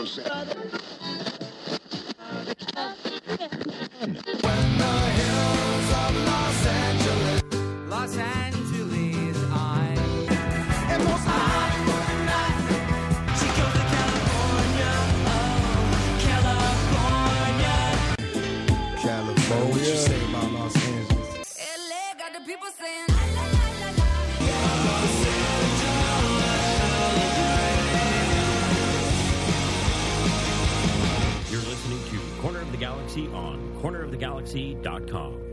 Los Galaxy on cornerofthegalaxy.com.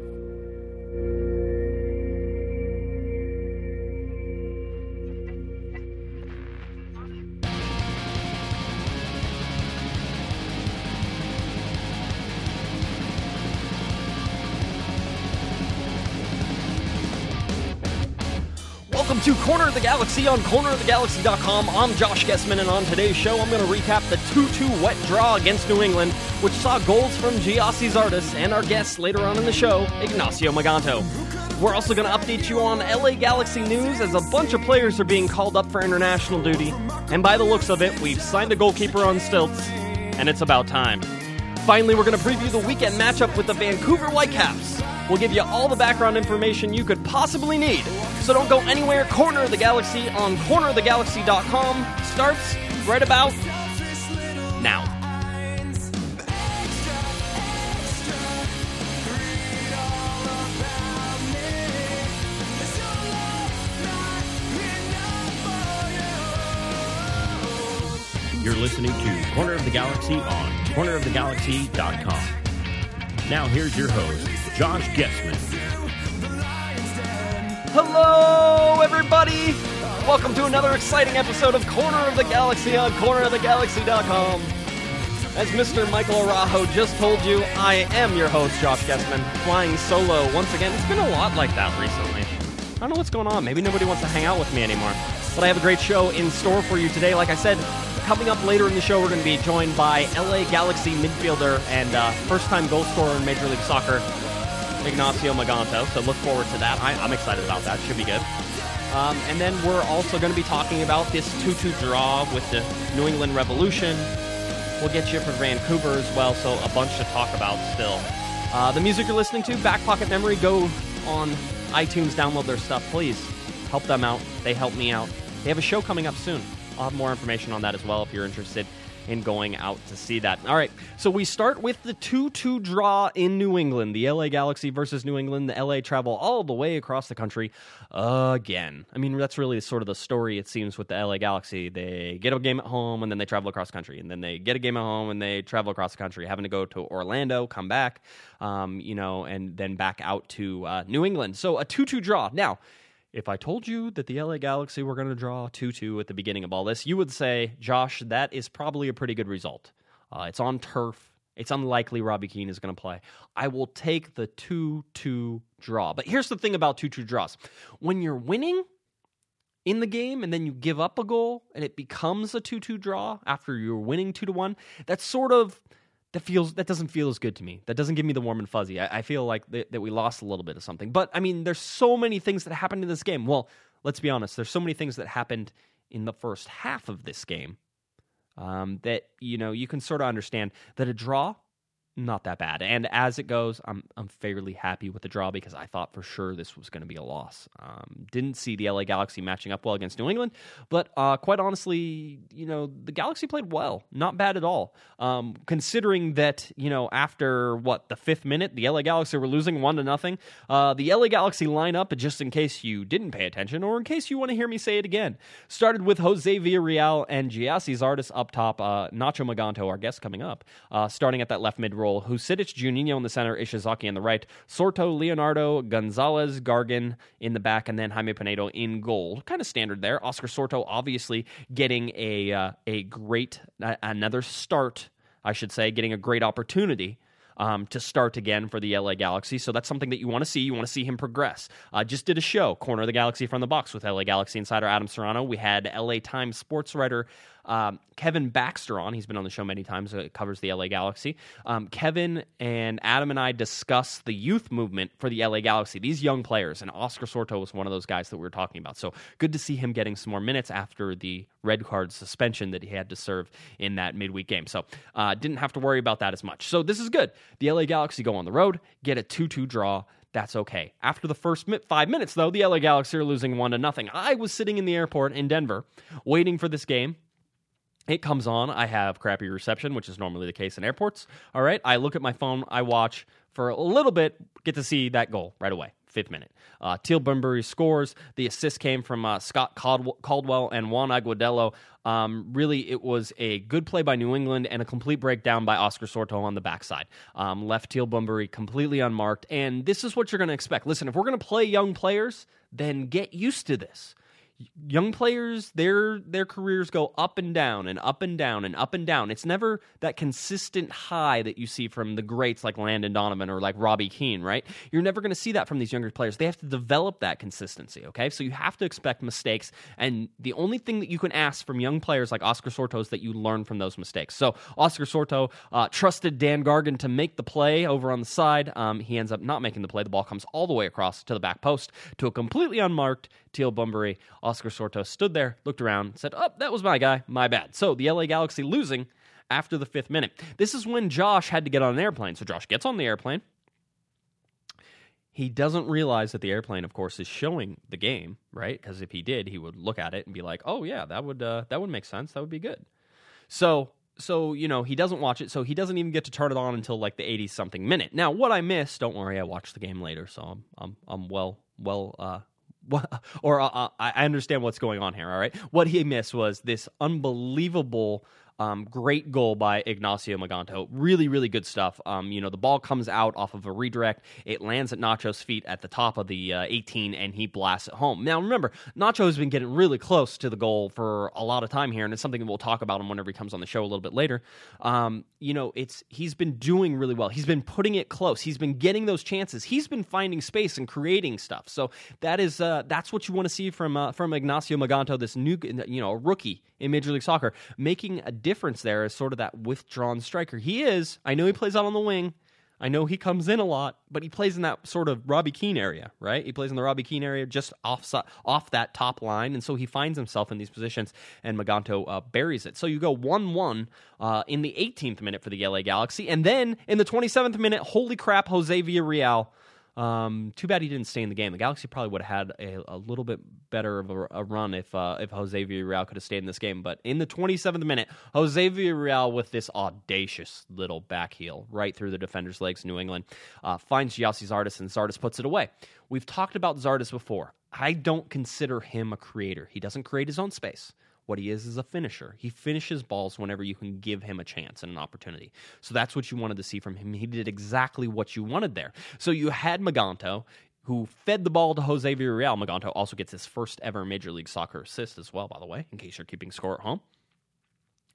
to Corner of the Galaxy on cornerofthegalaxy.com. I'm Josh Guesman, and on today's show, I'm going to recap the 2 2 wet draw against New England, which saw goals from Gyasi Zardes and our guest later on in the show, Ignacio Maganto. We're also going to update you on LA Galaxy news as a bunch of players are being called up for international duty. And by the looks of it, we've signed a goalkeeper on stilts, and it's about time. Finally, we're going to preview the weekend matchup with the Vancouver Whitecaps. We'll give you all the background information you could possibly need. So don't go anywhere. Corner of the Galaxy on cornerofthegalaxy.com starts right about now. You're listening to Corner of the Galaxy on cornerofthegalaxy.com. Now here's your host, Josh Guesman. Hello, everybody! Welcome to another exciting episode of Corner of the Galaxy on cornerofthegalaxy.com. As Mr. Michael Arajo just told you, I am your host, Josh Guesman, flying solo once again. It's been a lot like that recently. I don't know what's going on. Maybe nobody wants to hang out with me anymore. But I have a great show in store for you today. Like I said, coming up later in the show, we're going to be joined by LA Galaxy midfielder and uh, first time goal scorer in Major League Soccer, Ignacio Maganto. So look forward to that. I, I'm excited about that. Should be good. Um, and then we're also going to be talking about this 2 2 draw with the New England Revolution. We'll get you for Vancouver as well, so a bunch to talk about still. Uh, the music you're listening to, Back Pocket Memory, go on iTunes, download their stuff, please. Help them out. They help me out. They have a show coming up soon. I'll have more information on that as well if you're interested in going out to see that. All right, so we start with the 2 2 draw in New England. The LA Galaxy versus New England. The LA travel all the way across the country again. I mean, that's really sort of the story, it seems, with the LA Galaxy. They get a game at home and then they travel across country. And then they get a game at home and they travel across the country, having to go to Orlando, come back, um, you know, and then back out to uh, New England. So a 2 2 draw. Now, if I told you that the LA Galaxy were going to draw 2 2 at the beginning of all this, you would say, Josh, that is probably a pretty good result. Uh, it's on turf. It's unlikely Robbie Keane is going to play. I will take the 2 2 draw. But here's the thing about 2 2 draws when you're winning in the game and then you give up a goal and it becomes a 2 2 draw after you're winning 2 to 1, that's sort of. That feels that doesn't feel as good to me. That doesn't give me the warm and fuzzy. I, I feel like th- that we lost a little bit of something. But I mean, there's so many things that happened in this game. Well, let's be honest. There's so many things that happened in the first half of this game um, that you know you can sort of understand that a draw not that bad. And as it goes, I'm I'm fairly happy with the draw because I thought for sure this was going to be a loss. Um, didn't see the LA Galaxy matching up well against New England, but uh, quite honestly, you know the Galaxy played well, not bad at all. Um, considering that you know after what the fifth minute, the LA Galaxy were losing one to nothing. Uh, the LA Galaxy lineup, just in case you didn't pay attention or in case you want to hear me say it again, started with Jose Villarreal and Gyasi Zardes up top. Uh, Nacho Maganto, our guest coming up, uh, starting at that left mid role. Husidic, Juninho in the center, Ishizaki on the right, Sorto, Leonardo, Gonzalez, Gargan in the back, and then Jaime Penedo in goal. Kind of standard there. Oscar Sorto obviously getting a uh, a great uh, another start, I should say, getting a great opportunity. Um, to start again for the LA Galaxy. So that's something that you want to see. You want to see him progress. Uh, just did a show, Corner of the Galaxy from the Box, with LA Galaxy insider Adam Serrano. We had LA Times sports writer um, Kevin Baxter on. He's been on the show many times. Uh, covers the LA Galaxy. Um, Kevin and Adam and I discussed the youth movement for the LA Galaxy. These young players, and Oscar Sorto was one of those guys that we were talking about. So good to see him getting some more minutes after the red card suspension that he had to serve in that midweek game. So uh, didn't have to worry about that as much. So this is good. The LA Galaxy go on the road, get a 2 2 draw. That's okay. After the first five minutes, though, the LA Galaxy are losing one to nothing. I was sitting in the airport in Denver, waiting for this game. It comes on. I have crappy reception, which is normally the case in airports. All right. I look at my phone. I watch for a little bit, get to see that goal right away. Fifth minute. Uh, Teal Bunbury scores. The assist came from uh, Scott Caldwell, and Juan Agudelo. Um, really, it was a good play by New England and a complete breakdown by Oscar Sorto on the backside. Um, left Teal Bunbury completely unmarked. And this is what you're going to expect. Listen, if we're going to play young players, then get used to this young players their their careers go up and down and up and down and up and down. It's never that consistent high that you see from the greats like landon donovan or like robbie keane right? You're never going to see that from these younger players. They have to develop that consistency okay? So you have to expect mistakes and the only thing that you can ask from young players like oscar sorto is that you learn from those mistakes. So oscar sorto uh, trusted dan gargan to make the play over on the side. Um, he ends up not making the play. The ball comes all the way across to the back post to a completely unmarked Teal Bunbury. Oscar Sorto stood there, looked around, said, Oh, that was my guy. My bad. So the LA Galaxy losing after the fifth minute. This is when Josh had to get on an airplane. So Josh gets on the airplane. He doesn't realize that the airplane, of course, is showing the game, right? Because if he did, he would look at it and be like, "Oh yeah, that would uh, that would make sense. That would be good." So so you know he doesn't watch it, so he doesn't even get to turn it on until like the eighty something minute. Now, what I missed, don't worry, I watched the game later, so I'm I'm I'm well well uh, or uh, uh, I understand what's going on here. All right, what he missed was this unbelievable. Um, great goal by Ignacio Maganto. Really, really good stuff. Um, you know, the ball comes out off of a redirect. It lands at Nacho's feet at the top of the uh, 18, and he blasts it home. Now, remember, Nacho has been getting really close to the goal for a lot of time here, and it's something that we'll talk about him whenever he comes on the show a little bit later. Um, you know, it's he's been doing really well. He's been putting it close. He's been getting those chances. He's been finding space and creating stuff. So that is uh, that's what you want to see from uh, from Ignacio Maganto, this new you know rookie in Major League Soccer, making a difference there as sort of that withdrawn striker. He is. I know he plays out on the wing. I know he comes in a lot, but he plays in that sort of Robbie Keane area, right? He plays in the Robbie Keane area just off off that top line, and so he finds himself in these positions, and Maganto uh, buries it. So you go one-one uh, in the 18th minute for the LA Galaxy, and then in the 27th minute, holy crap, Jose Villarreal um, too bad he didn't stay in the game. The Galaxy probably would have had a, a little bit better of a, a run if uh, if Jose Villarreal could have stayed in this game. But in the 27th minute, Jose Villarreal with this audacious little back heel right through the defender's legs, New England, uh, finds Gyasi Zardes and Zardes puts it away. We've talked about Zardes before. I don't consider him a creator. He doesn't create his own space. What he is is a finisher. He finishes balls whenever you can give him a chance and an opportunity. So that's what you wanted to see from him. He did exactly what you wanted there. So you had Maganto, who fed the ball to Jose Villarreal. Maganto also gets his first ever Major League Soccer assist as well, by the way, in case you're keeping score at home.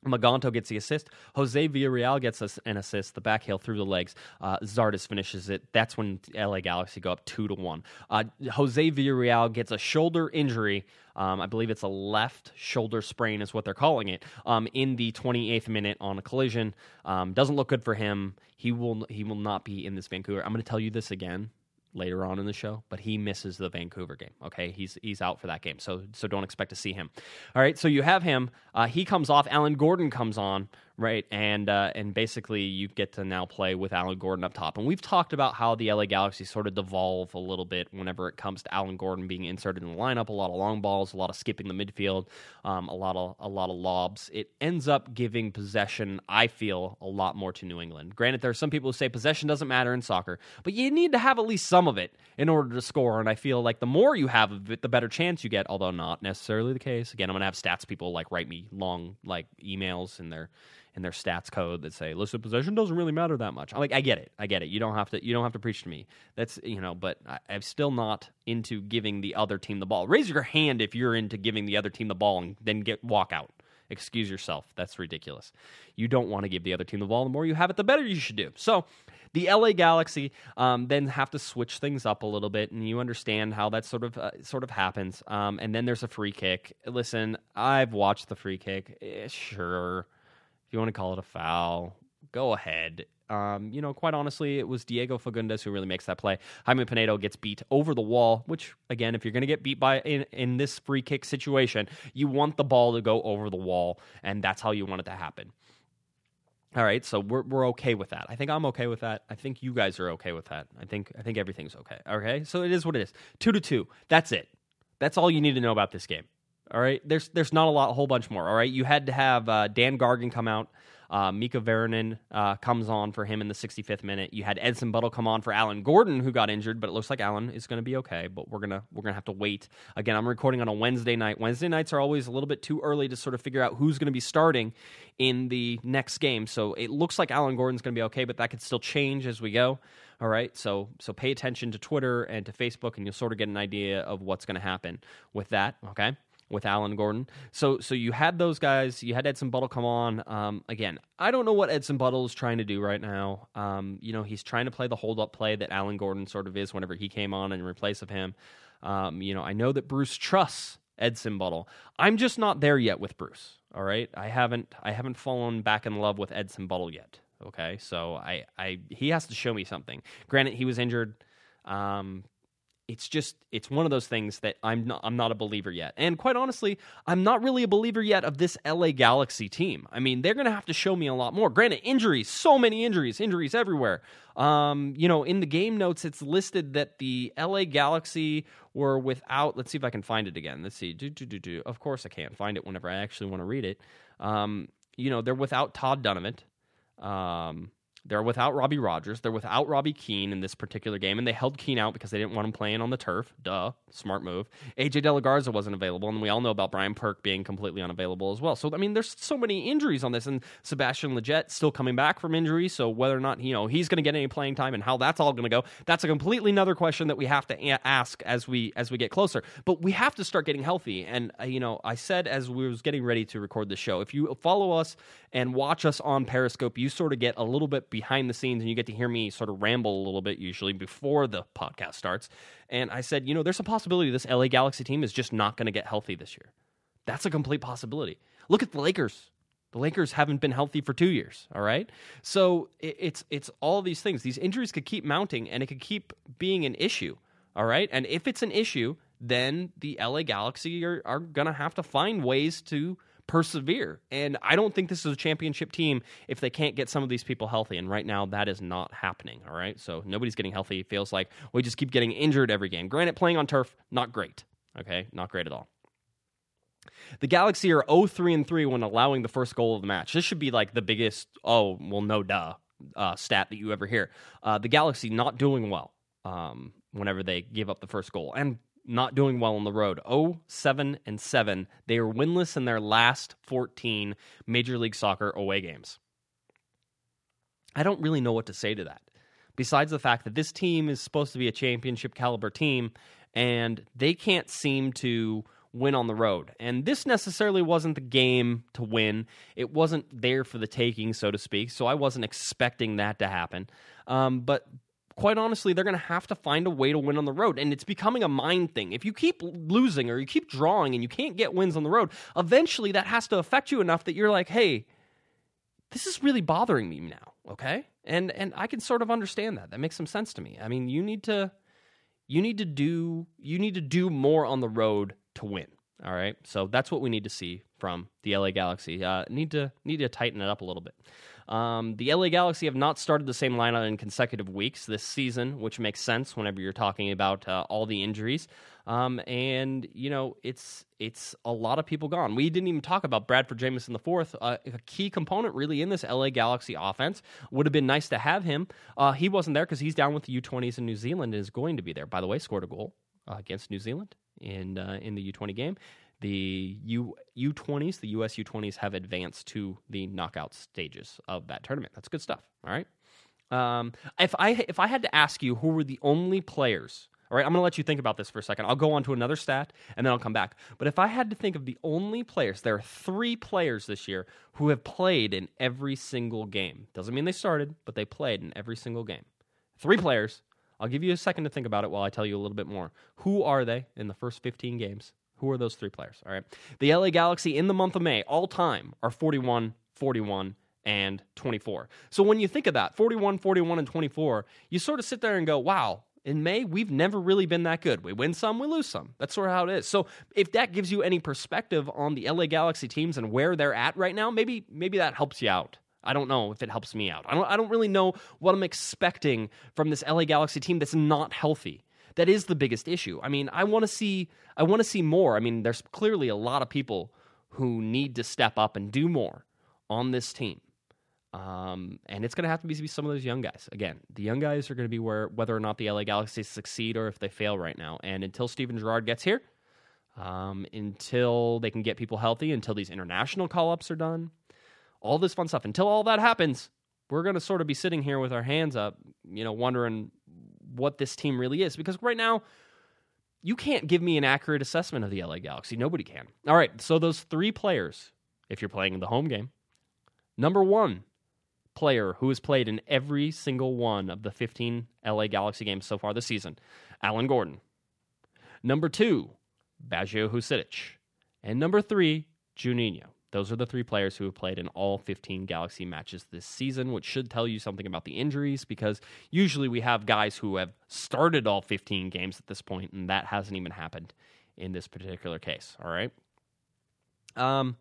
Maganto gets the assist. Jose Villarreal gets us an assist. The back heel through the legs. Uh, Zardes finishes it. That's when LA Galaxy go up two to one. Uh, Jose Villarreal gets a shoulder injury. Um, I believe it's a left shoulder sprain, is what they're calling it. Um, in the 28th minute on a collision, um, doesn't look good for him. He will he will not be in this Vancouver. I'm going to tell you this again later on in the show, but he misses the Vancouver game. Okay, he's he's out for that game, so so don't expect to see him. All right, so you have him. Uh, he comes off. Alan Gordon comes on right? And uh, and basically, you get to now play with Alan Gordon up top. And we've talked about how the LA Galaxy sort of devolve a little bit whenever it comes to Alan Gordon being inserted in the lineup. A lot of long balls, a lot of skipping the midfield, um, a lot of a lot of lobs. It ends up giving possession. I feel a lot more to New England. Granted, there are some people who say possession doesn't matter in soccer, but you need to have at least some of it in order to score. And I feel like the more you have of it, the better chance you get. Although not necessarily the case. Again, I'm gonna have stats people like write me long like emails in their in their stats code that say listen possession doesn't really matter that much. I'm like I get it, I get it. You don't have to you don't have to preach to me. That's you know, but I, I'm still not into giving the other team the ball. Raise your hand if you're into giving the other team the ball and then get walk out. Excuse yourself. That's ridiculous. You don't want to give the other team the ball. The more you have it, the better you should do. So, the LA Galaxy um, then have to switch things up a little bit, and you understand how that sort of uh, sort of happens. Um, and then there's a free kick. Listen, I've watched the free kick. Eh, sure, if you want to call it a foul, go ahead. Um, you know, quite honestly, it was Diego Fagundes who really makes that play. Jaime Penedo gets beat over the wall, which again, if you're going to get beat by in, in this free kick situation, you want the ball to go over the wall, and that's how you want it to happen. All right, so we're we're okay with that. I think I'm okay with that. I think you guys are okay with that. I think I think everything's okay. Okay, so it is what it is. Two to two. That's it. That's all you need to know about this game. All right, there's there's not a lot, a whole bunch more. All right, you had to have uh, Dan Gargan come out. Uh, Mika Väyrynen uh, comes on for him in the 65th minute. You had Edson Buddle come on for Alan Gordon, who got injured, but it looks like Alan is going to be okay. But we're gonna we're gonna have to wait. Again, I'm recording on a Wednesday night. Wednesday nights are always a little bit too early to sort of figure out who's going to be starting in the next game. So it looks like Alan Gordon's going to be okay, but that could still change as we go. All right, so so pay attention to Twitter and to Facebook, and you'll sort of get an idea of what's going to happen with that. Okay with Alan Gordon. So so you had those guys. You had Edson Buddle come on. Um, again, I don't know what Edson Buddle is trying to do right now. Um, you know, he's trying to play the hold up play that Alan Gordon sort of is whenever he came on in replace of him. Um, you know, I know that Bruce trusts Edson Buddle. I'm just not there yet with Bruce. All right, I haven't I haven't fallen back in love with Edson Buddle yet. Okay, so I I he has to show me something. Granted, he was injured. Um, it's just it's one of those things that I'm not I'm not a believer yet. And quite honestly, I'm not really a believer yet of this LA Galaxy team. I mean, they're going to have to show me a lot more. Granted, injuries, so many injuries, injuries everywhere. Um, you know, in the game notes it's listed that the LA Galaxy were without let's see if I can find it again. Let's see. Do do do do. Of course I can't find it whenever I actually want to read it. Um, you know, they're without Todd Dunivant. Um, they're without Robbie Rogers. They're without Robbie Keane in this particular game, and they held Keane out because they didn't want him playing on the turf. Duh, smart move. AJ Delagarza wasn't available, and we all know about Brian Perk being completely unavailable as well. So I mean, there's so many injuries on this, and Sebastian Lletget still coming back from injury. So whether or not you know he's going to get any playing time and how that's all going to go, that's a completely another question that we have to a- ask as we as we get closer. But we have to start getting healthy. And uh, you know, I said as we was getting ready to record the show, if you follow us and watch us on Periscope, you sort of get a little bit behind the scenes and you get to hear me sort of ramble a little bit usually before the podcast starts. And I said, you know, there's a possibility this LA Galaxy team is just not going to get healthy this year. That's a complete possibility. Look at the Lakers. The Lakers haven't been healthy for two years. All right, so it's it's all these things. These injuries could keep mounting, and it could keep being an issue. All right, and if it's an issue, then the LA Galaxy are, are gonna have to find ways to persevere. And I don't think this is a championship team if they can't get some of these people healthy. And right now, that is not happening. All right. So nobody's getting healthy. It feels like we just keep getting injured every game. Granted, playing on turf, not great. Okay. Not great at all. The Galaxy are 0 3 and 3 when allowing the first goal of the match. This should be like the biggest, oh, well, no duh, uh, stat that you ever hear. Uh, the Galaxy not doing well um, whenever they give up the first goal. And not doing well on the road. 0 7 and 7. They are winless in their last 14 Major League Soccer away games. I don't really know what to say to that. Besides the fact that this team is supposed to be a championship caliber team and they can't seem to win on the road. And this necessarily wasn't the game to win. It wasn't there for the taking, so to speak. So I wasn't expecting that to happen. Um, but quite honestly, they're going to have to find a way to win on the road. And it's becoming a mind thing. If you keep losing or you keep drawing and you can't get wins on the road, eventually that has to affect you enough that you're like, hey, this is really bothering me now. Okay. And and I can sort of understand that. That makes some sense to me. I mean, you need to you need to do you need to do more on the road to win. All right. So that's what we need to see from the LA Galaxy. Uh, need to need to tighten it up a little bit. Um, the LA Galaxy have not started the same lineup in consecutive weeks this season, which makes sense whenever you're talking about uh, all the injuries. Um, and you know, it's it's a lot of people gone. We didn't even talk about Bradford Jamieson the fourth, uh, a key component really in this LA Galaxy offense. Would have been nice to have him. Uh, he wasn't there because he's down with the U20s in New Zealand and is going to be there. By the way, scored a goal uh, against New Zealand in uh, in the U20 game. The U U20s, the US U20s, have advanced to the knockout stages of that tournament. That's good stuff. All right. Um, if I if I had to ask you who were the only players All right, I'm going to let you think about this for a second. I'll go on to another stat and then I'll come back. But if I had to think of the only players, there are three players this year who have played in every single game. Doesn't mean they started, but they played in every single game. Three players. I'll give you a second to think about it while I tell you a little bit more. Who are they in the first 15 games? Who are those three players? All right. The LA Galaxy in the month of May, all time, are 41, 41, and 24. So when you think of that, 41, 41, and 24, you sort of sit there and go, wow, in May, we've never really been that good. We win some, we lose some. That's sort of how it is. So if that gives you any perspective on the LA Galaxy teams and where they're at right now, maybe maybe that helps you out. I don't know if it helps me out. I don't I don't really know what I'm expecting from this LA Galaxy team that's not healthy. That is the biggest issue. I mean, I want to see I want to see more. I mean, there's clearly a lot of people who need to step up and do more on this team. Um, and it's going to have to be some of those young guys. Again, the young guys are going to be where whether or not the LA Galaxy succeed or if they fail right now. And until Steven Gerrard gets here, um, until they can get people healthy, until these international call ups are done, all this fun stuff, until all that happens, we're going to sort of be sitting here with our hands up, you know, wondering what this team really is. Because right now, you can't give me an accurate assessment of the LA Galaxy. Nobody can. All right, so those three players, if you're playing in the home game, number one, player who has played in every single one of the 15 LA Galaxy games so far this season, Alan Gordon. Number two, Baggio Husidic. And number three, Juninho. Those are the three players who have played in all 15 Galaxy matches this season, which should tell you something about the injuries because usually we have guys who have started all 15 games at this point, and that hasn't even happened in this particular case. All right. Um,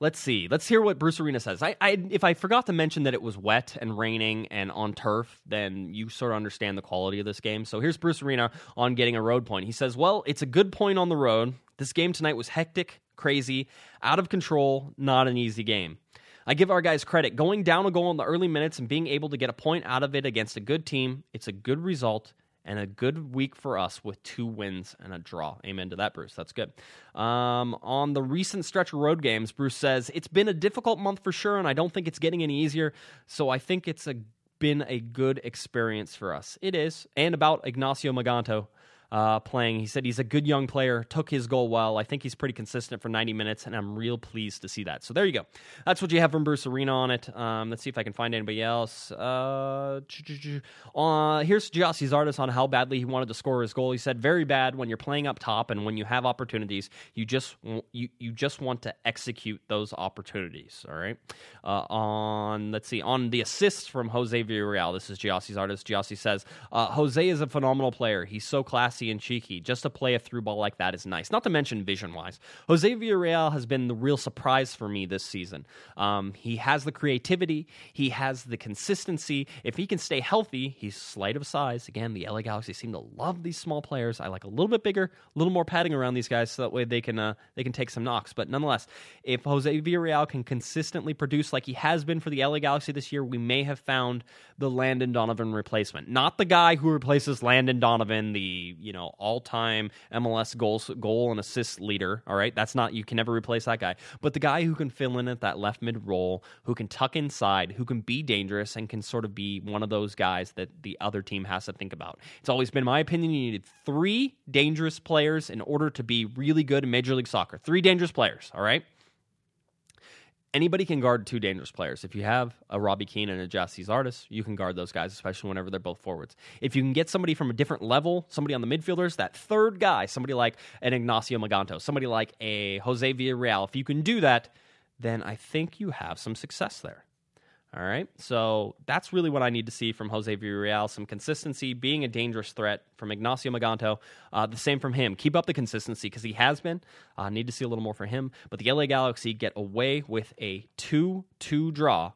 Let's see. Let's hear what Bruce Arena says. I, I, if I forgot to mention that it was wet and raining and on turf, then you sort of understand the quality of this game. So here's Bruce Arena on getting a road point. He says, "Well, it's a good point on the road. This game tonight was hectic, crazy, out of control, not an easy game." I give our guys credit. Going down a goal in the early minutes and being able to get a point out of it against a good team, it's a good result and a good week for us with two wins and a draw. Amen to that, Bruce. That's good. Um, on the recent stretch of road games, Bruce says it's been a difficult month for sure, and I don't think it's getting any easier. So I think it's a been a good experience for us. It is, and about Ignacio Maganto uh, playing. He said he's a good young player, took his goal well. I think he's pretty consistent for 90 minutes, and I'm real pleased to see that. So there you go. That's what you have from Bruce Arena on it. Um, let's see if I can find anybody else. Uh, uh, here's Gyasi Zardes on how badly he wanted to score his goal. He said, "Very bad when you're playing up top and when you have opportunities, you just you you just want to execute those opportunities." All right. Uh, on let's see on the assists from Jose Villarreal. This is Gyasi Zardes. Gyasi says, uh, "Jose is a phenomenal player. He's so classy." And cheeky. Just to play a through ball like that is nice. Not to mention vision wise. Jose Villarreal has been the real surprise for me this season. Um, he has the creativity, he has the consistency. If he can stay healthy, he's slight of size. Again, the LA Galaxy seem to love these small players. I like a little bit bigger, a little more padding around these guys so that way they can uh, they can take some knocks. But nonetheless, if Jose Villarreal can consistently produce like he has been for the LA Galaxy this year, we may have found the Landon Donovan replacement. Not the guy who replaces Landon Donovan, the you know all-time MLS goals goal and assist leader. All right, that's not you can never replace that guy. But the guy who can fill in at that left mid role, who can tuck inside, who can be dangerous, and can sort of be one of those guys that the other team has to think about. It's always been my opinion you needed three dangerous players in order to be really good in Major League Soccer. Three dangerous players. All right anybody can guard two dangerous players. If you have a Robbie Keane and a Gyasi Zardes, you can guard those guys, especially whenever they're both forwards. If you can get somebody from a different level, somebody on the midfielders, that third guy, somebody like an Ignacio Maganto, somebody like a Jose Villarreal, if you can do that, then I think you have some success there. All right. So that's really what I need to see from Jose Villarreal some consistency, being a dangerous threat from Ignacio Maganto. Uh, the same from him. Keep up the consistency because he has been. Uh, need to see a little more from him. But the LA Galaxy get away with a 2 2 draw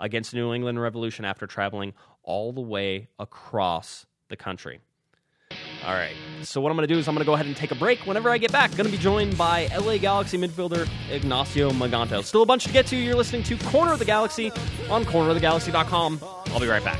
against New England Revolution after traveling all the way across the country. All right. So what I'm going to do is I'm going to go ahead and take a break. Whenever I get back, going to be joined by LA Galaxy midfielder Ignacio Maganto. Still a bunch to get to. You're listening to Corner of the Galaxy on cornerofthegalaxy.com. I'll be right back.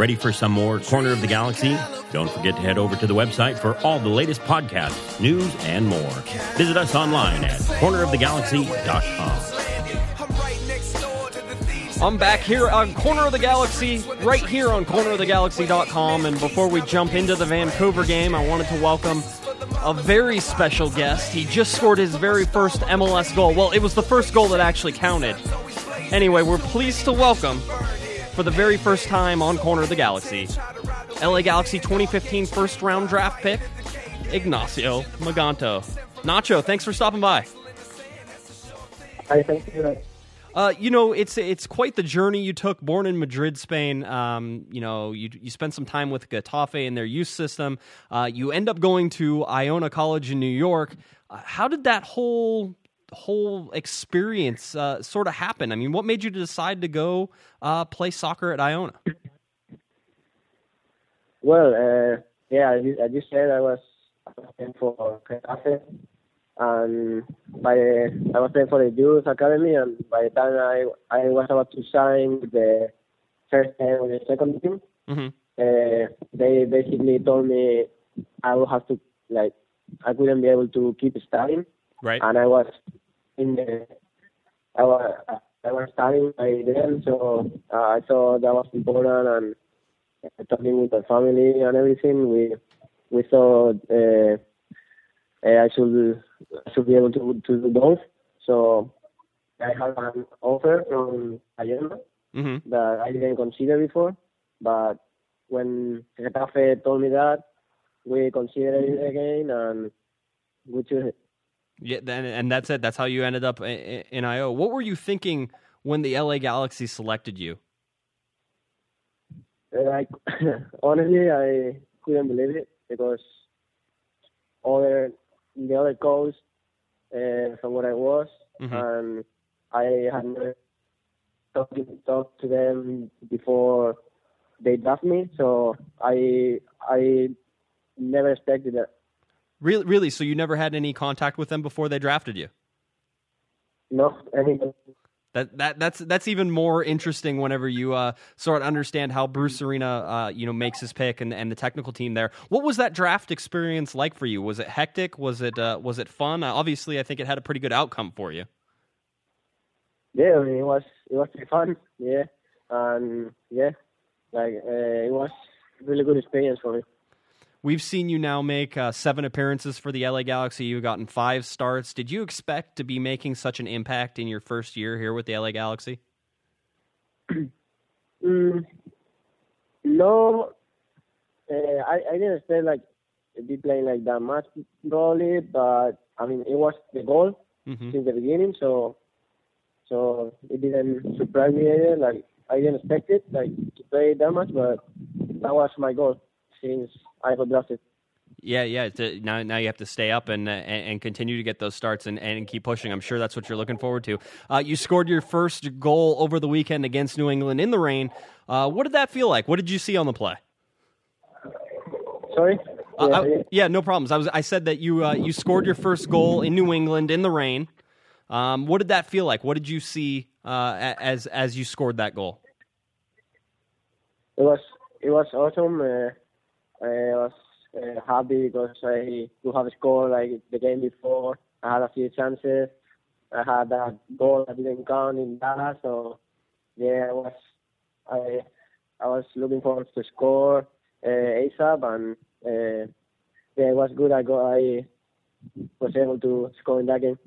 Ready for some more Corner of the Galaxy? Don't forget to head over to the website for all the latest podcasts, news, and more. Visit us online at cornerofthegalaxy.com. I'm back here on Corner of the Galaxy, right here on cornerofthegalaxy.com. And before we jump into the Vancouver game, I wanted to welcome a very special guest. He just scored his very first MLS goal. Well, it was the first goal that actually counted. Anyway, we're pleased to welcome, for the very first time on Corner of the Galaxy, LA Galaxy 2015 first round draft pick, Ignacio Maganto. Nacho, thanks for stopping by. I thank you. Uh, you know, it's it's quite the journey you took. Born in Madrid, Spain. Um, you know, you you spent some time with Getafe in their youth system. Uh, you end up going to Iona College in New York. Uh, how did that whole whole experience uh, sort of happen? I mean, what made you decide to go uh, play soccer at Iona? Well, uh, yeah, as you, as you said, I was playing for Getafe, and by the, I was playing for the youth academy, and by the time I I was about to sign with the first team or the second team, hmm uh, they basically told me I would have to like I couldn't be able to keep studying, Right. and I was in the I was I was studying by then, so uh, I thought that was important and uh, talking with the family and everything. We we thought uh, uh, I should I should be able to to do both. So I had an offer from Iona hmm that I didn't consider before, but when Getafe told me that, we considered it again and we chose. Yeah, then, and that's it. That's how you ended up i- i- in IO. What were you thinking when the LA Galaxy selected you? Like honestly, I couldn't believe it because other the other coach uh, from where I was, Mhm. and I had never talked talked to them before they draft me, so I I never expected that. Really, really. So you never had any contact with them before they drafted you? No, any That that that's that's even more interesting whenever you uh, sort of understand how Bruce Arena uh, you know makes his pick and, and the technical team there. What was that draft experience like for you? Was it hectic? Was it uh, was it fun? Uh, obviously, I think it had a pretty good outcome for you. Yeah, I mean, it was it was pretty fun. Yeah, and yeah, like uh, it was really good experience for me. We've seen you now make uh, seven appearances for the LA Galaxy. You've gotten five starts. Did you expect to be making such an impact in your first year here with the LA Galaxy? Mm, no, uh, I I didn't expect like to be playing like that much goalie, but I mean it was the goal hmm since the beginning, so so it didn't surprise me either. Like I didn't expect it like to play that much, but that was my goal since I got drafted. Yeah, yeah. Now, now you have to stay up and, uh, and and continue to get those starts and, and keep pushing. I'm sure that's what you're looking forward to. Uh, you scored your first goal over the weekend against New England in the rain. Uh, what did that feel like? What did you see on the play? Sorry. Uh, Yeah, I- yeah. yeah, no problems. I was I said that you uh, you scored your first goal in New England in the rain. Um, what did that feel like? What did you see uh, as as you scored that goal? it was it was awesome. I was uh, happy because I could have scored like the game before. I had a few chances. I had that goal that didn't count in Dallas, so yeah, I was I I was looking forward to score uh, ASAP, and uh, yeah, it was good. I got I was able to score in that game.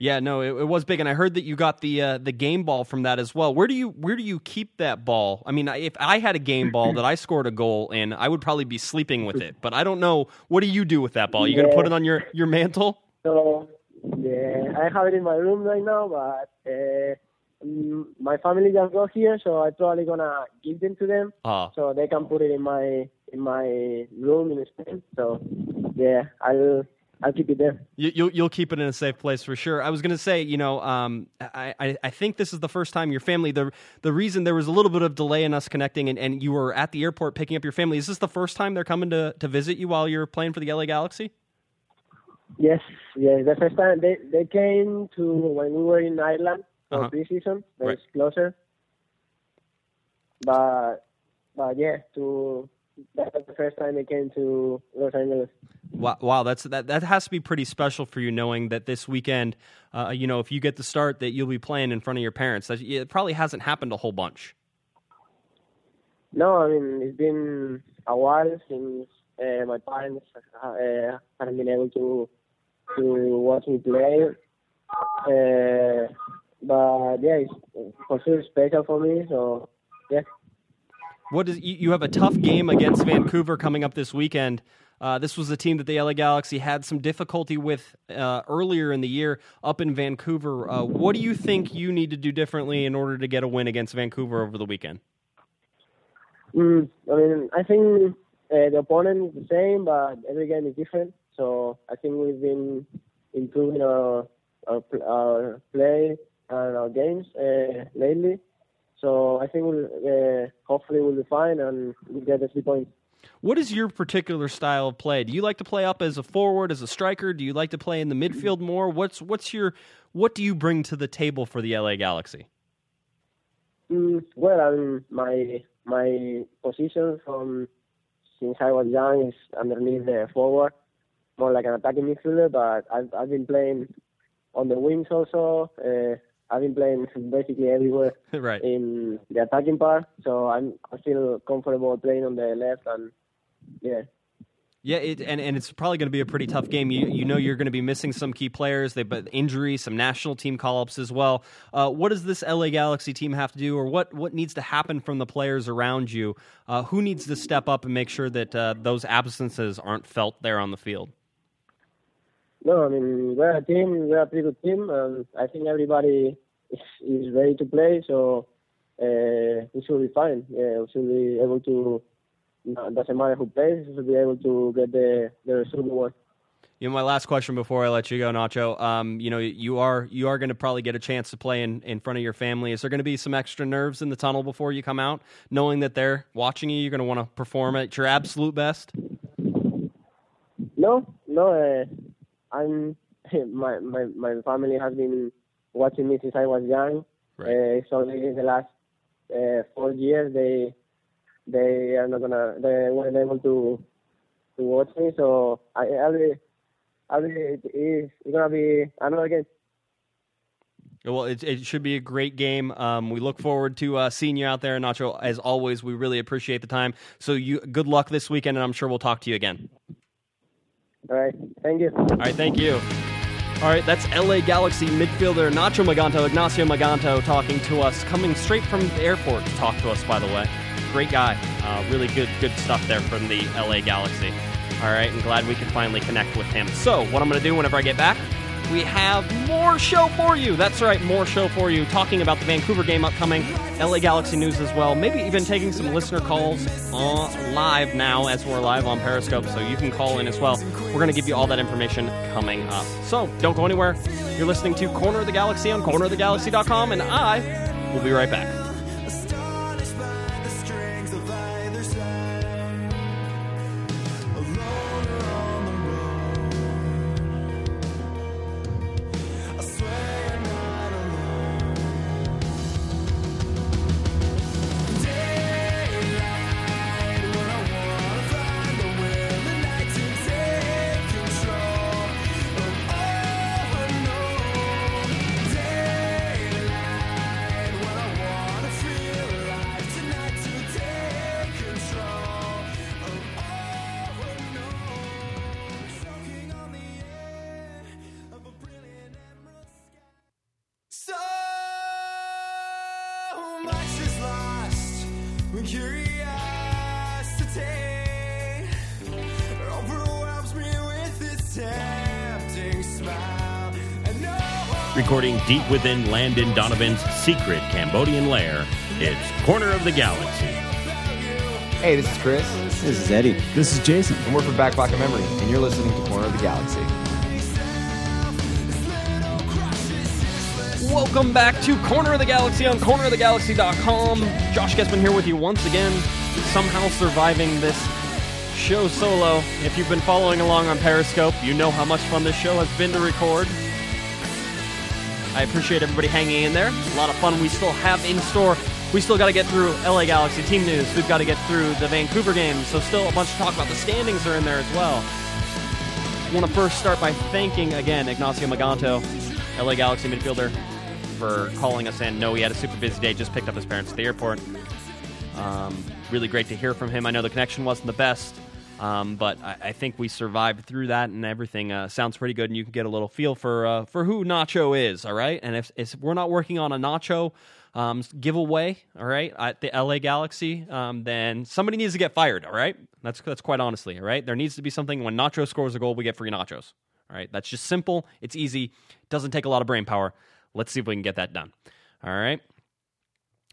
Yeah, no, it, it was big, and I heard that you got the uh, the game ball from that as well. Where do you where do you keep that ball? I mean, if I had a game ball that I scored a goal in, I would probably be sleeping with it. But I don't know. What do you do with that ball? You gonna put it on your your mantle? So yeah, I have it in my room right now, but uh, mm, my family just got here, so I'm probably gonna give them to them Ah, so they can put it in my in my room in Spain. So yeah, I'll I'll keep it there. you, you'll you'll keep it in a safe place for sure. I was gonna say, you know, um, I, I I think this is the first time your family the the reason there was a little bit of delay in us connecting, and, and you were at the airport picking up your family. Is this the first time they're coming to to visit you while you're playing for the LA Galaxy? Yes, yes. The first time they they came to when we were in Ireland for Uh-huh. preseason. Right. It's closer, but but yeah, to that's the first time I came to Los Angeles. Wow, wow, that's that. That has to be pretty special for you, knowing that this weekend, uh, you know, if you get the start, that you'll be playing in front of your parents. That it probably hasn't happened a whole bunch. No, I mean it's been a while since uh, my parents uh, haven't been able to to watch me play. Uh, but yeah, it's for sure special for me. So yeah. What is you you have a tough game against Vancouver coming up this weekend. Uh, this was a team that the LA Galaxy had some difficulty with uh, earlier in the year up in Vancouver. Uh, what do you think you need to do differently in order to get a win against Vancouver over the weekend? Mm, I mean, I think uh, the opponent is the same, but every game is different. So I think we've been improving our our, our play and our games uh, lately. So I think we'll, uh, hopefully we'll be fine and we'll get the three points. What is your particular style of play? Do you like to play up as a forward, as a striker? Do you like to play in the midfield more? What's what's your what do you bring to the table for the LA Galaxy? Mm, well, I mean, my my position from since I was young is underneath the forward, more like an attacking midfielder. But I've I've been playing on the wings also. Uh, I've been playing basically everywhere right. in the attacking part. So I'm I feel comfortable playing on the left and yeah. Yeah, it, and and it's probably going to be a pretty tough game. You you know you're going to be missing some key players. They but injuries, some national team call ups as well. Uh, what does this LA Galaxy team have to do, or what what needs to happen from the players around you? Uh, who needs to step up and make sure that uh, those absences aren't felt there on the field? No, I mean we're a team. We're a pretty good team, and I think everybody is, is ready to play. So uh, we should be fine. Yeah, we should be able to. No, it doesn't matter who plays. We should be able to get the the result we want. You know, my last question before I let you go, Nacho. Um, you know, you are you are going to probably get a chance to play in, in front of your family. Is there going to be some extra nerves in the tunnel before you come out, knowing that they're watching you? You're going to want to perform at your absolute best. No, no. Uh, I'm my my my family has been watching me since I was young. Right. Uh, only in the last uh, four years they they are not gonna they weren't able to to watch me. So I I'll be I'll be it, it's gonna be another game. Well, it, it should be a great game. Um, we look forward to uh, seeing you out there, Nacho. As always, we really appreciate the time. So, you good luck this weekend, and I'm sure we'll talk to you again. All right, thank you. All right, thank you. All right, that's LA Galaxy midfielder Nacho Maganto, Ignacio Maganto, talking to us, coming straight from the airport to talk to us. By the way, great guy, uh, really good, good stuff there from the LA Galaxy. All right, I'm glad we could finally connect with him. So, what I'm going to do whenever I get back, we have more show for you. That's right, more show for you. Talking about the Vancouver game upcoming, LA Galaxy news as well. Maybe even taking some listener calls on live now as we're live on Periscope, so you can call in as well. We're going to give you all that information coming up. So don't go anywhere. You're listening to Corner of the Galaxy on cornerofthegalaxy.com, and I will be right back. Recording deep within Landon Donovan's secret Cambodian lair, it's Corner of the Galaxy. Hey, this is Chris, This is Eddie, This is Jason. and we're from Back Pocket Memory, and you're listening to Corner of the Galaxy. Welcome back to Corner of the Galaxy on cornerofthegalaxy.com. Josh Guesman here with you once again, somehow surviving this show solo. If you've been following along on Periscope, you know how much fun this show has been to record. I appreciate everybody hanging in there. A lot of fun we still have in store We still got to get through LA Galaxy team news. We've got to get through the Vancouver game. So still a bunch to talk about. The standings are in there as well. Want to first start by thanking again Ignacio Maganto, LA Galaxy midfielder, for calling us in. No, he had a super busy day. Just picked up his parents at the airport. Um, really great to hear from him. I know the connection wasn't the best, um, but I, I think we survived through that, and everything uh, sounds pretty good. And you can get a little feel for uh, for who Nacho is. All right, and if, if we're not working on a Nacho um, giveaway, all right, at the LA Galaxy, um, then somebody needs to get fired. All right, that's that's quite honestly. All right, there needs to be something when Nacho scores a goal, we get free nachos. All right, that's just simple. It's easy. Doesn't take a lot of brain power. Let's see if we can get that done. All right.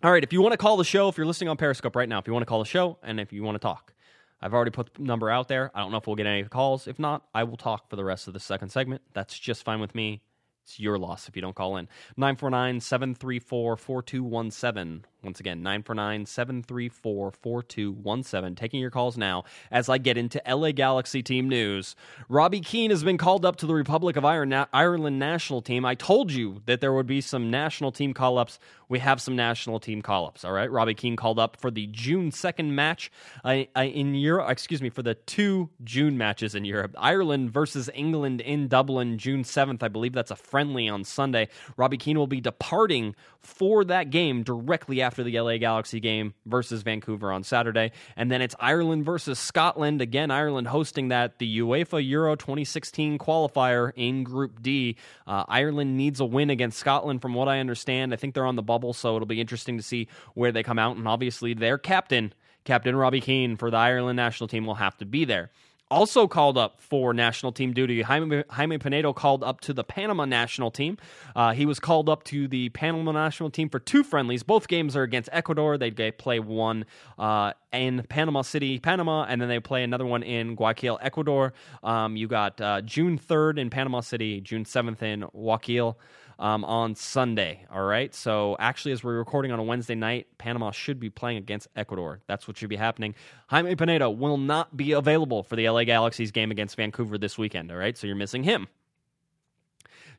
All right, if you want to call the show, if you're listening on Periscope right now, if you want to call the show and if you want to talk, I've already put the number out there. I don't know if we'll get any calls. If not, I will talk for the rest of the second segment. That's just fine with me. It's your loss if you don't call in. 949 734 4217. Once again, 949 734 4217. Taking your calls now as I get into LA Galaxy team news. Robbie Keane has been called up to the Republic of Ireland national team. I told you that there would be some national team call ups. We have some national team call ups, all right? Robbie Keane called up for the June 2nd match uh, uh, in Europe, excuse me, for the two June matches in Europe. Ireland versus England in Dublin, June 7th. I believe that's a friendly on Sunday. Robbie Keane will be departing for that game directly after the LA Galaxy game versus Vancouver on Saturday. And then it's Ireland versus Scotland. Again, Ireland hosting that, the UEFA Euro 2016 qualifier in Group D. Uh, Ireland needs a win against Scotland, from what I understand. I think they're on the bubble, so it'll be interesting to see where they come out. And obviously, their captain, Captain Robbie Keane for the Ireland national team, will have to be there. Also called up for national team duty, Jaime, Jaime Penedo called up to the Panama national team. Uh, he was called up to the Panama national team for two friendlies. Both games are against Ecuador. They play one uh, in Panama City, Panama, and then they play another one in Guayaquil, Ecuador. Um, you got uh, June 3rd in Panama City, June 7th in Guayaquil um, on Sunday. All right. So actually, as we're recording on a Wednesday night, Panama should be playing against Ecuador. That's what should be happening. Jaime Penedo will not be available for the LA Galaxy's game against Vancouver this weekend. All right. So you're missing him.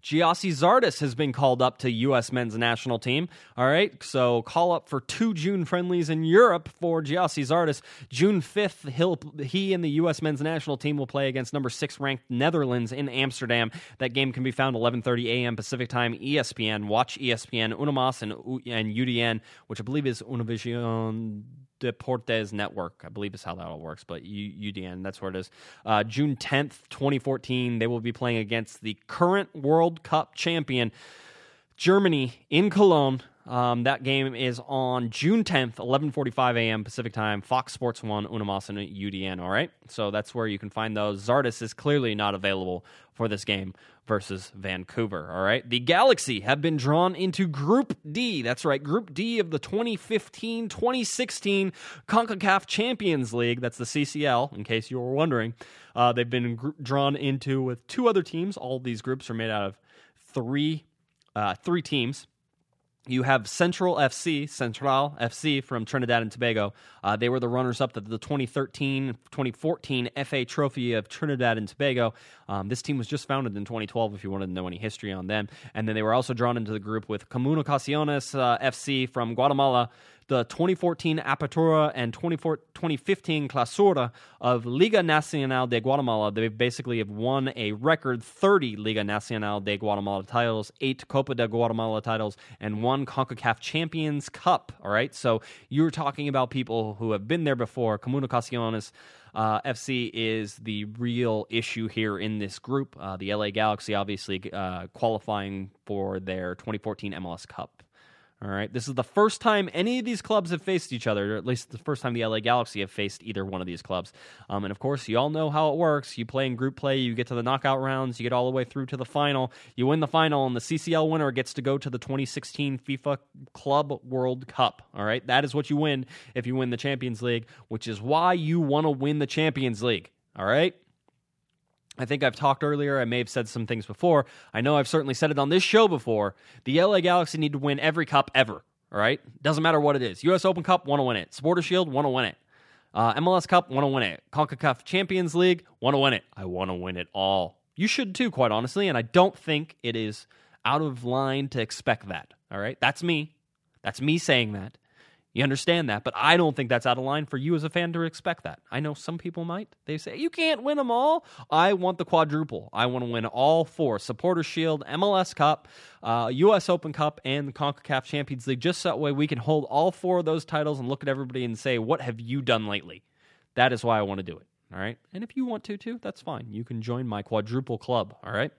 Gyasi Zardes has been called up to U.S. men's national team. All right, so call up for two June friendlies in Europe for Gyasi Zardes. June 5th, he'll, he and the U.S. men's national team will play against number six ranked Netherlands in Amsterdam. That game can be found 11:30 a.m. Pacific time. ESPN. Watch ESPN, UniMás, and, and UDN, which I believe is Univision Deportes Network, I believe is how that all works, but UDN, that's where it is. Uh, June 10th, 2014, they will be playing against the current World Cup champion, Germany, in Cologne. Um, that game is on June 10th, 11:45 a.m. Pacific time, Fox Sports 1, UniMás and UDN, all right? So that's where you can find those. Zardes is clearly not available for this game versus Vancouver, all right? The Galaxy have been drawn into Group D. That's right, Group D of the 2015-2016 CONCACAF Champions League. That's the CCL, in case you were wondering. Uh, they've been gr- drawn into with two other teams. All these groups are made out of three uh, three teams. You have Central FC, Central FC from Trinidad and Tobago. Uh, they were the runners up to the 2013 2014 FA Trophy of Trinidad and Tobago. Um, this team was just founded in 2012, if you wanted to know any history on them. And then they were also drawn into the group with Comunicaciones uh, FC from Guatemala, the 2014 Apertura and 2015 Clausura of Liga Nacional de Guatemala. They basically have won a record 30 Liga Nacional de Guatemala titles, eight Copa de Guatemala titles, and one CONCACAF Champions Cup. All right, so you're talking about people who have been there before. Comunicaciones. Uh, FC is the real issue here in this group. Uh, the LA Galaxy, obviously, uh, qualifying for their 2014 MLS Cup. All right. This is the first time any of these clubs have faced each other, or at least the first time the LA Galaxy have faced either one of these clubs. Um, and of course, you all know how it works. You play in group play, you get to the knockout rounds, you get all the way through to the final, you win the final, and the CCL winner gets to go to the 2016 FIFA Club World Cup. All right. That is what you win if you win the Champions League, which is why you want to win the Champions League. All right. I think I've talked earlier. I may have said some things before. I know I've certainly said it on this show before. The LA Galaxy need to win every cup ever. All right? Doesn't matter what it is. US Open Cup, want to win it. Supporter Shield, want to win it. Uh, MLS Cup, want to win it. CONCACAF Champions League, want to win it. I want to win it all. You should too, quite honestly. And I don't think it is out of line to expect that. All right? That's me. That's me saying that. You understand that, but I don't think that's out of line for you as a fan to expect that. I know some people might. They say, you can't win them all. I want the quadruple. I want to win all four Supporter Shield, MLS Cup, uh, U.S. Open Cup, and the CONCACAF Champions League. Just so that way we can hold all four of those titles and look at everybody and say, what have you done lately? That is why I want to do it. All right. And if you want to, too, that's fine. You can join my quadruple club. All right.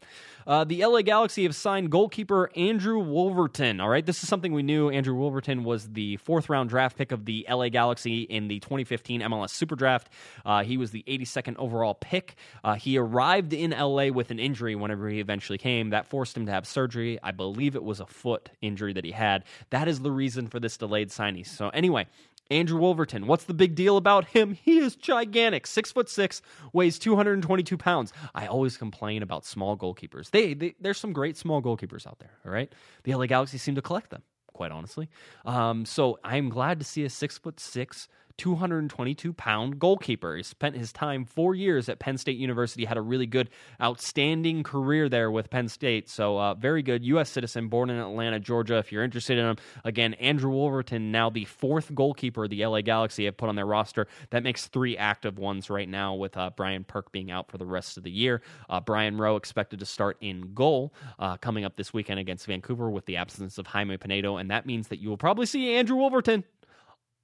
Uh, the LA Galaxy have signed goalkeeper Andrew Wolverton. All right. This is something we knew. Andrew Wolverton was the fourth round draft pick of the LA Galaxy in the 2015 MLS Super Draft. Uh, he was the 82nd overall pick. Uh, he arrived in LA with an injury whenever he eventually came. That forced him to have surgery. I believe it was a foot injury that he had. That is the reason for this delayed signing. So, anyway, Andrew Wolverton. What's the big deal about him? He is gigantic, six foot six, weighs 222 pounds. I always complain about small goalkeepers. They, they there's some great small goalkeepers out there. All right, the LA Galaxy seem to collect them. Quite honestly, um, so I'm glad to see a six foot six 222 pound goalkeeper. He spent his time four years at Penn State University, had a really good, outstanding career there with Penn State. So, uh, very good U.S. citizen, born in Atlanta, Georgia. If you're interested in him, again, Andrew Wolverton, now the fourth goalkeeper the LA Galaxy have put on their roster. That makes three active ones right now, with uh, Brian Perk being out for the rest of the year. Uh, Brian Rowe expected to start in goal uh, coming up this weekend against Vancouver with the absence of Jaime Penedo, and that means that you will probably see Andrew Wolverton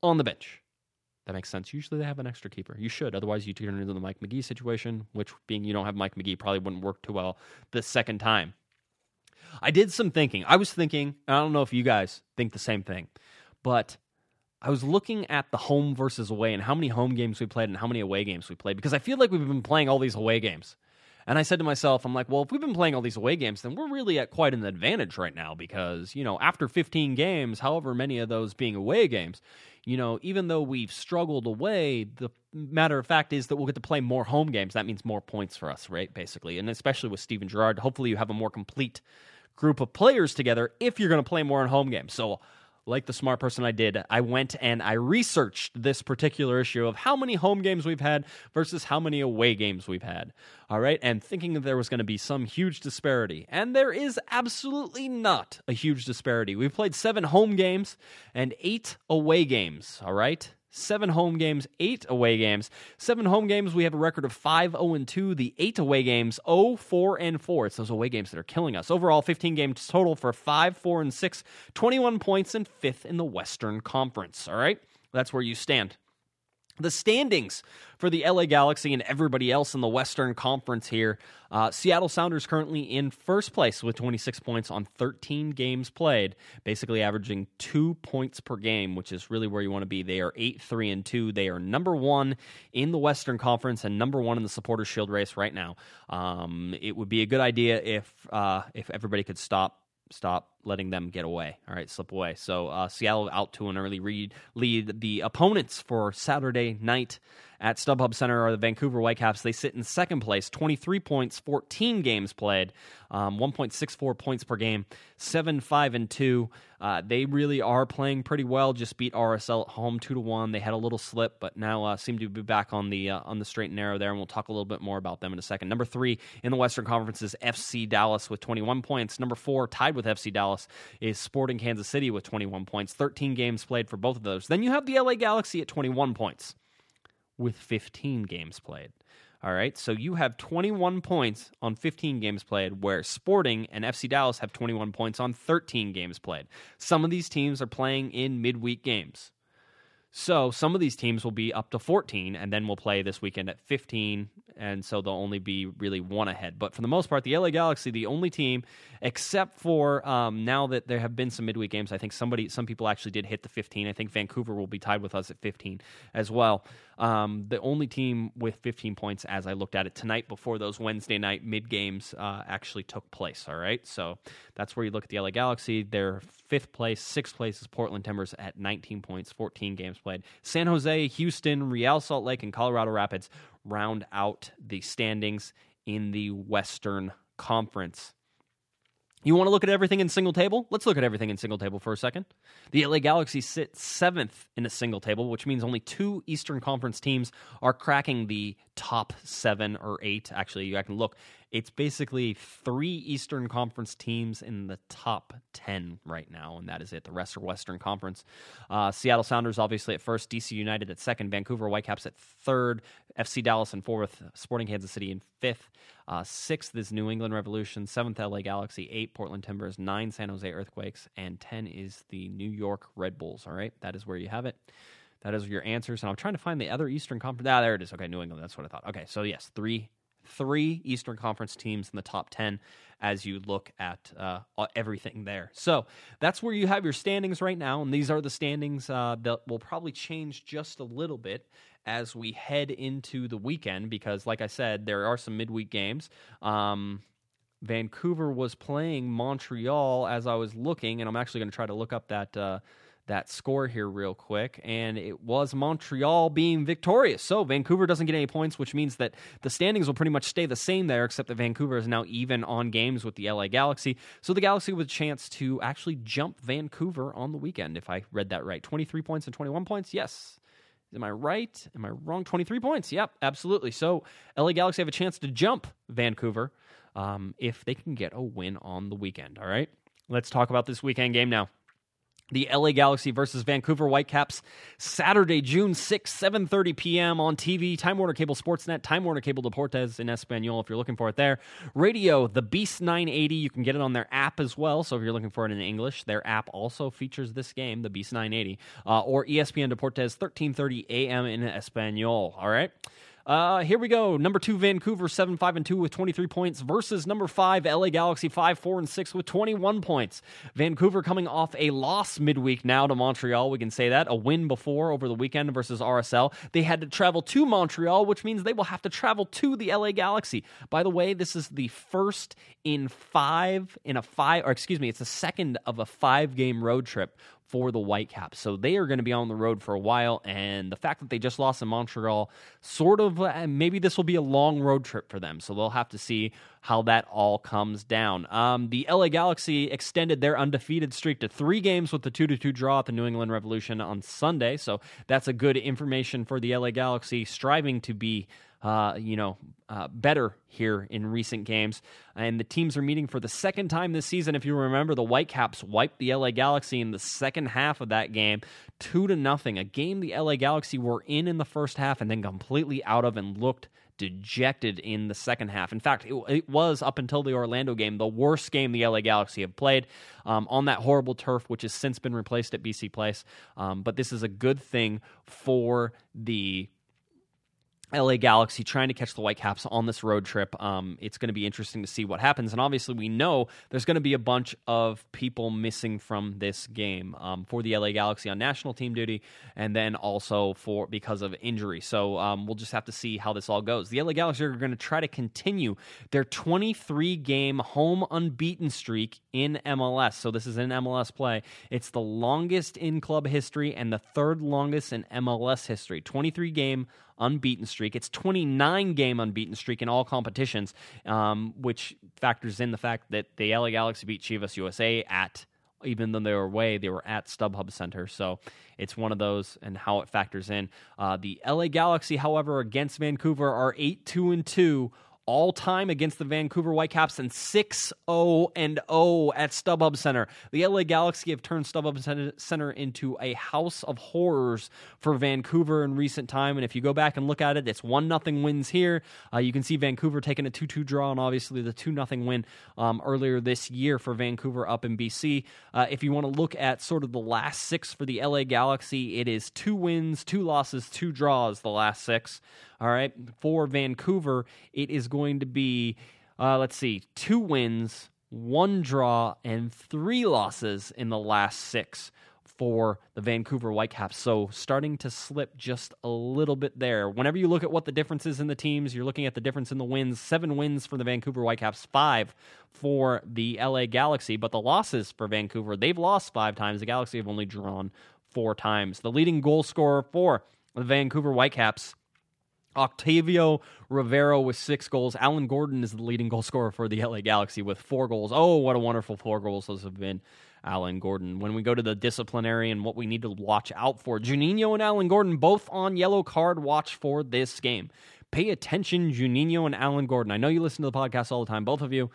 on the bench. That makes sense. Usually they have an extra keeper. You should. Otherwise, you turn into the Mike McGee situation, which being you don't have Mike McGee probably wouldn't work too well the second time. I did some thinking. I was thinking, I don't know if you guys think the same thing, but I was looking at the home versus away and how many home games we played and how many away games we played because I feel like we've been playing all these away games. And I said to myself, I'm like, well, if we've been playing all these away games, then we're really at quite an advantage right now because, you know, after 15 games, however many of those being away games, you know, even though we've struggled away, the matter of fact is that we'll get to play more home games. That means more points for us, right? Basically. And especially with Steven Gerrard, hopefully you have a more complete group of players together if you're going to play more in home games. So, like the smart person I did, I went and I researched this particular issue of how many home games we've had versus how many away games we've had. All right, and thinking that there was going to be some huge disparity. And there is absolutely not a huge disparity. We've played seven home games and eight away games. All right. Seven home games, eight away games. Seven home games, we have a record of 5 0 2. The eight away games, 0 4 and 4. It's those away games that are killing us. Overall, 15 games total for 5 4 and 6, 21 points, and fifth in the Western Conference. All right? That's where you stand. The standings for the LA Galaxy and everybody else in the Western Conference here. Uh, Seattle Sounders currently in first place with 26 points on 13 games played, basically averaging two points per game, which is really where you want to be. They are 8 3 and 2. They are number one in the Western Conference and number one in the Supporters Shield race right now. Um, it would be a good idea if, uh, if everybody could stop stop letting them get away. All right, slip away. So uh, Seattle out to an early read, lead. The opponents for Saturday night at StubHub Center are the Vancouver Whitecaps. They sit in second place, 23 points, 14 games played, um, 1.64 points per game, 7 5 and 2. Uh, they really are playing pretty well. Just beat RSL at home 2 to 1. They had a little slip, but now uh, seem to be back on the uh, on the straight and narrow there, and we'll talk a little bit more about them in a second. Number 3 in the Western Conference is FC Dallas with 21 points. Number 4 tied with FC Dallas is Sporting Kansas City with 21 points. 13 games played for both of those. Then you have the LA Galaxy at 21 points with 15 games played. All right, so you have 21 points on 15 games played, where Sporting and FC Dallas have 21 points on 13 games played. Some of these teams are playing in midweek games. So some of these teams will be up to 14, and then we'll play this weekend at 15, and so they'll only be really one ahead. But for the most part, the LA Galaxy, the only team, except for um, now that there have been some midweek games, I think somebody, some people actually did hit the 15. I think Vancouver will be tied with us at 15 as well. Um, the only team with 15 points, as I looked at it tonight before those Wednesday night mid games uh, actually took place. All right, so that's where you look at the LA Galaxy. They're fifth place, sixth place is Portland Timbers at 19 points, 14 games played. San Jose, Houston, Real Salt Lake, and Colorado Rapids round out the standings in the Western Conference. You want to look at everything in single table? Let's look at everything in single table for a second. The LA Galaxy sit seventh in a single table, which means only two Eastern Conference teams are cracking the top seven or eight. Actually, you can look. It's basically three Eastern Conference teams in the top 10 right now, and that is it. The rest are Western Conference. Uh, Seattle Sounders, obviously, at first, DC United at second, Vancouver Whitecaps at third, FC Dallas in fourth, Sporting Kansas City in fifth. Uh, sixth is New England Revolution, seventh, LA Galaxy, eight, Portland Timbers, nine, San Jose Earthquakes, and 10 is the New York Red Bulls. All right, that is where you have it. That is your answers. And I'm trying to find the other Eastern Conference. Ah, there it is. Okay, New England. That's what I thought. Okay, so yes, three three Eastern Conference teams in the top 10 as you look at uh, everything there. So that's where you have your standings right now. And these are the standings uh, that will probably change just a little bit as we head into the weekend because, like I said, there are some midweek games. Um, Vancouver was playing Montreal as I was looking, and I'm actually going to try to look up that. Uh, that score here real quick, and it was Montreal being victorious. So Vancouver doesn't get any points, which means that the standings will pretty much stay the same there, except that Vancouver is now even on games with the LA Galaxy. So the Galaxy with a chance to actually jump Vancouver on the weekend, if I read that right. 23 points and 21 points? Yes. Am I right? Am I wrong? 23 points. Yep, absolutely. So LA Galaxy have a chance to jump Vancouver um, if they can get a win on the weekend. All right. Let's talk about this weekend game now the LA Galaxy versus Vancouver Whitecaps Saturday, June 6, 7:30 p.m. on TV, Time Warner Cable Sportsnet, Time Warner Cable Deportes in Espanol if you're looking for it there. Radio, the Beast 980, you can get it on their app as well. So if you're looking for it in English, their app also features this game, the Beast 980, uh, or ESPN Deportes 13:30 a.m. in Espanol. All right. Uh, here we go. Number two, Vancouver, 7 5 and 2 with 23 points versus number five, LA Galaxy, 5 4 and 6 with 21 points. Vancouver coming off a loss midweek now to Montreal. We can say that. A win before over the weekend versus RSL. They had to travel to Montreal, which means they will have to travel to the LA Galaxy. By the way, this is the first in five, in a five, or excuse me, it's the second of a five game road trip for the Whitecaps. So they are going to be on the road for a while. And the fact that they just lost in Montreal, sort of, uh, maybe this will be a long road trip for them. So they'll have to see how that all comes down. Um, the LA Galaxy extended their undefeated streak to three games with the 2 2 draw at the New England Revolution on Sunday. So that's a good information for the LA Galaxy, striving to be. Uh, you know, uh, better here in recent games. And the teams are meeting for the second time this season. If you remember, the Whitecaps wiped the LA Galaxy in the second half of that game, two to nothing. A game the LA Galaxy were in in the first half and then completely out of and looked dejected in the second half. In fact, it, it, was up until the Orlando game the worst game the LA Galaxy have played um, on that horrible turf, which has since been replaced at BC Place. Um, but this is a good thing for the LA Galaxy trying to catch the Whitecaps on this road trip. Um, it's going to be interesting to see what happens. And obviously, we know there's going to be a bunch of people missing from this game um, for the LA Galaxy on national team duty, and then also for because of injury. So um, we'll just have to see how this all goes. The LA Galaxy are going to try to continue their 23 game home unbeaten streak in MLS. So this is in MLS play. It's the longest in club history and the third longest in MLS history. 23 game unbeaten streak. It's 29 game unbeaten streak in all competitions, um, which factors in the fact that the LA Galaxy beat Chivas USA at even though they were away, they were at StubHub Center. So it's one of those and how it factors in. Uh, the LA Galaxy, however, against Vancouver are 8 2 and 2 all time against the Vancouver Whitecaps and 6 0 and 0 at StubHub Center. The LA Galaxy have turned StubHub Center into a house of horrors for Vancouver in recent time. And if you go back and look at it, it's 1 0 wins here. Uh, you can see Vancouver taking a 2 2 draw, and obviously the 2 0 win um, earlier this year for Vancouver up in BC. Uh, if you want to look at sort of the last six for the LA Galaxy, it is two wins, two losses, two draws, the last six. All right. For Vancouver, it is going to be, uh, let's see, two wins, one draw, and three losses in the last six for the Vancouver Whitecaps. So starting to slip just a little bit there. Whenever you look at what the difference is in the teams, you're looking at the difference in the wins. Seven wins for the Vancouver Whitecaps, five for the LA Galaxy. But the losses for Vancouver, they've lost five times. The Galaxy have only drawn four times. The leading goal scorer for the Vancouver Whitecaps Octavio Rivero with six goals. Alan Gordon is the leading goal scorer for the LA Galaxy with four goals. Oh, what a wonderful four goals those have been. Alan Gordon. When we go to the disciplinary and what we need to watch out for, Juninho and Alan Gordon both on yellow card watch for this game. pay attention, Juninho and Alan Gordon. I know you listen to the podcast all the time, both of you.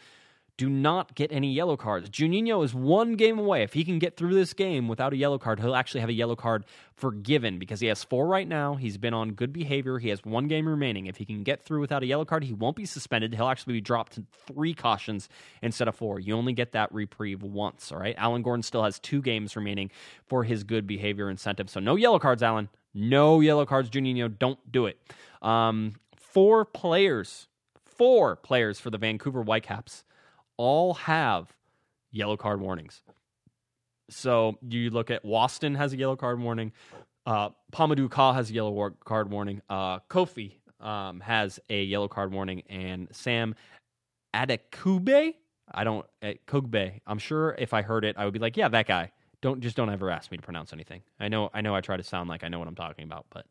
Do not get any yellow cards. Juninho is one game away. If he can get through this game without a yellow card, he'll actually have a yellow card forgiven because he has four right now. He's been on good behavior. He has one game remaining. If he can get through without a yellow card, he won't be suspended. He'll actually be dropped to three cautions instead of four. You only get that reprieve once, all right? Alan Gordon still has two games remaining for his good behavior incentive. So no yellow cards, Alan. No yellow cards, Juninho. Don't do it. Um, four players, four players for the Vancouver Whitecaps all have yellow card warnings. So you look at Waston has a yellow card warning. Uh, Pa Modou Kah has a yellow war- card warning. Uh, Kofi um, has a yellow card warning, and Sam Adekube, I don't uh, Kugbe. I'm sure if I heard it, I would be like, yeah, that guy. Don't just don't ever ask me to pronounce anything. I know I know I try to sound like I know what I'm talking about, but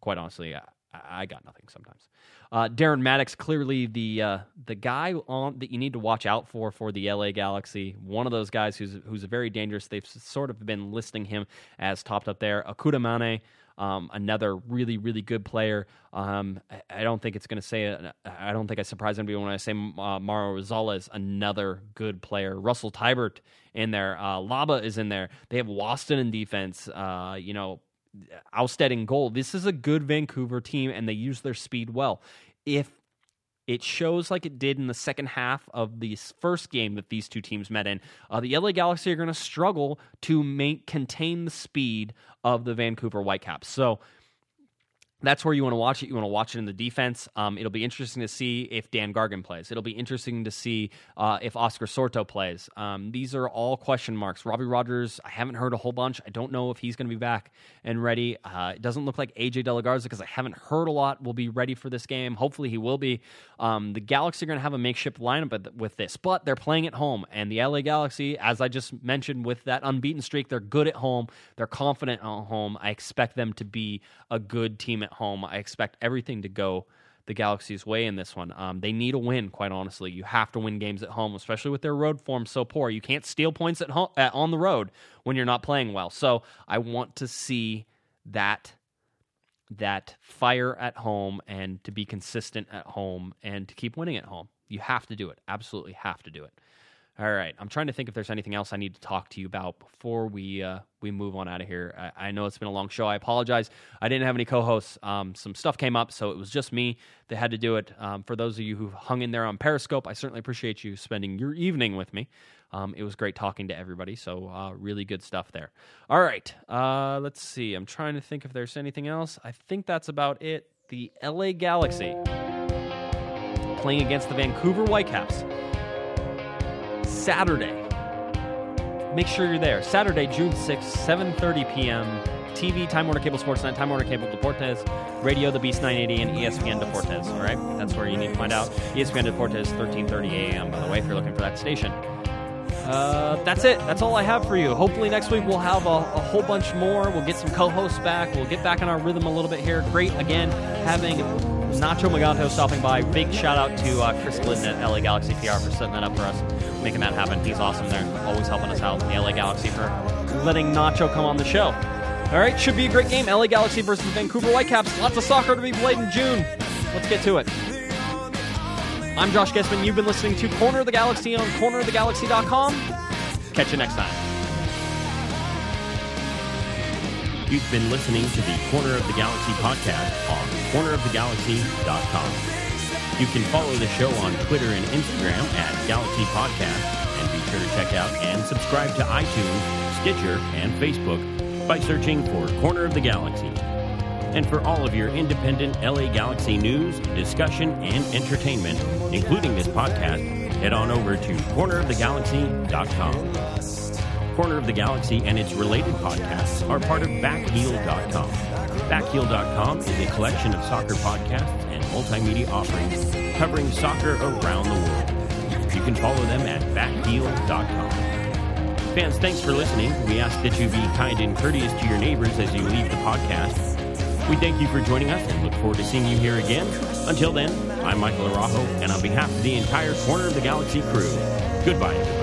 quite honestly, I, I got nothing sometimes. Uh, Darren Mattocks, clearly the uh, the guy on that you need to watch out for for the LA Galaxy. One of those guys who's who's very dangerous. They've sort of been listing him as topped up there. Akuda Mane, um, another really really good player. Um, I, don't think it's going to say. uh, I don't think I surprise anybody when I say uh, Mauro Rosales, another good player. Russell Teibert in there. Uh, Laba is in there. They have Waston in defense. Uh, you know. Ousted in goal. This is a good Vancouver team, and they use their speed well. If it shows like it did in the second half of the first game that these two teams met in, uh, the LA Galaxy are going to struggle to make, contain the speed of the Vancouver Whitecaps. So that's where you want to watch it. You want to watch it in the defense. Um, it'll be interesting to see if Dan Gargan plays. It'll be interesting to see uh, if Oscar Sorto plays. Um, these are all question marks. Robbie Rogers, I haven't heard a whole bunch. I don't know if he's going to be back and ready. Uh, it doesn't look like AJ Delagarza because I haven't heard a lot will be ready for this game. Hopefully he will be. Um, the Galaxy are going to have a makeshift lineup with- this, but they're playing at home. And the LA Galaxy, as I just mentioned, with that unbeaten streak, they're good at home. They're confident at home. I expect them to be a good team at home. I expect everything to go the Galaxy's way in this one. Um, they need a win, quite honestly. You have to win games at home, especially with their road form so poor. You can't steal points at home at, on the road when you're not playing well. So I want to see that that fire at home and to be consistent at home and to keep winning at home. You have to do it. Absolutely have to do it. All right, I'm trying to think if there's anything else I need to talk to you about before we uh, we move on out of here. I, I know it's been a long show. I apologize. I didn't have any co-hosts. Um, some stuff came up, so it was just me that had to do it. Um, for those of you who hung in there on Periscope, I certainly appreciate you spending your evening with me. Um, it was great talking to everybody. So uh, really good stuff there. All right, uh, let's see. I'm trying to think if there's anything else. I think that's about it. The LA Galaxy playing against the Vancouver Whitecaps. Saturday. Make sure you're there. Saturday, June 6th, 7.30 p.m. TV, Time Warner Cable Sportsnet, Time Warner Cable Deportes, Radio, The Beast 980, and ESPN Deportes. All right? That's where you need to find out. ESPN Deportes, 13.30 a.m., by the way, if you're looking for that station. Uh, that's it. That's all I have for you. Hopefully next week we'll have a, a whole bunch more. We'll get some co-hosts back. We'll get back in our rhythm a little bit here. Great again having Nacho Maganto stopping by. Big shout out to uh, Chris Glidden at LA Galaxy PR for setting that up for us, making that happen. He's awesome there, always helping us out. The LA Galaxy for letting Nacho come on the show. All right, should be a great game. LA Galaxy versus Vancouver Whitecaps. Lots of soccer to be played in June. Let's get to it. I'm Josh Guesman. You've been listening to Corner of the Galaxy on cornerofthegalaxy.com. Catch you next time. You've been listening to the Corner of the Galaxy podcast on cornerofthegalaxy.com. You can follow the show on Twitter and Instagram at Galaxy Podcast, and be sure to check out and subscribe to iTunes, Stitcher, and Facebook by searching for Corner of the Galaxy. And for all of your independent LA Galaxy news, discussion, and entertainment, including this podcast, head on over to cornerofthegalaxy.com. Corner of the Galaxy and its related podcasts are part of Backheel.com. Backheel.com is a collection of soccer podcasts multimedia offerings covering soccer around the world. You can follow them at backheel.com. Fans, thanks for listening. We ask that you be kind and courteous to your neighbors as you leave the podcast. We thank you for joining us and look forward to seeing you here again. Until then, I'm Michael Arajo, and on behalf of the entire Corner of the Galaxy crew, goodbye.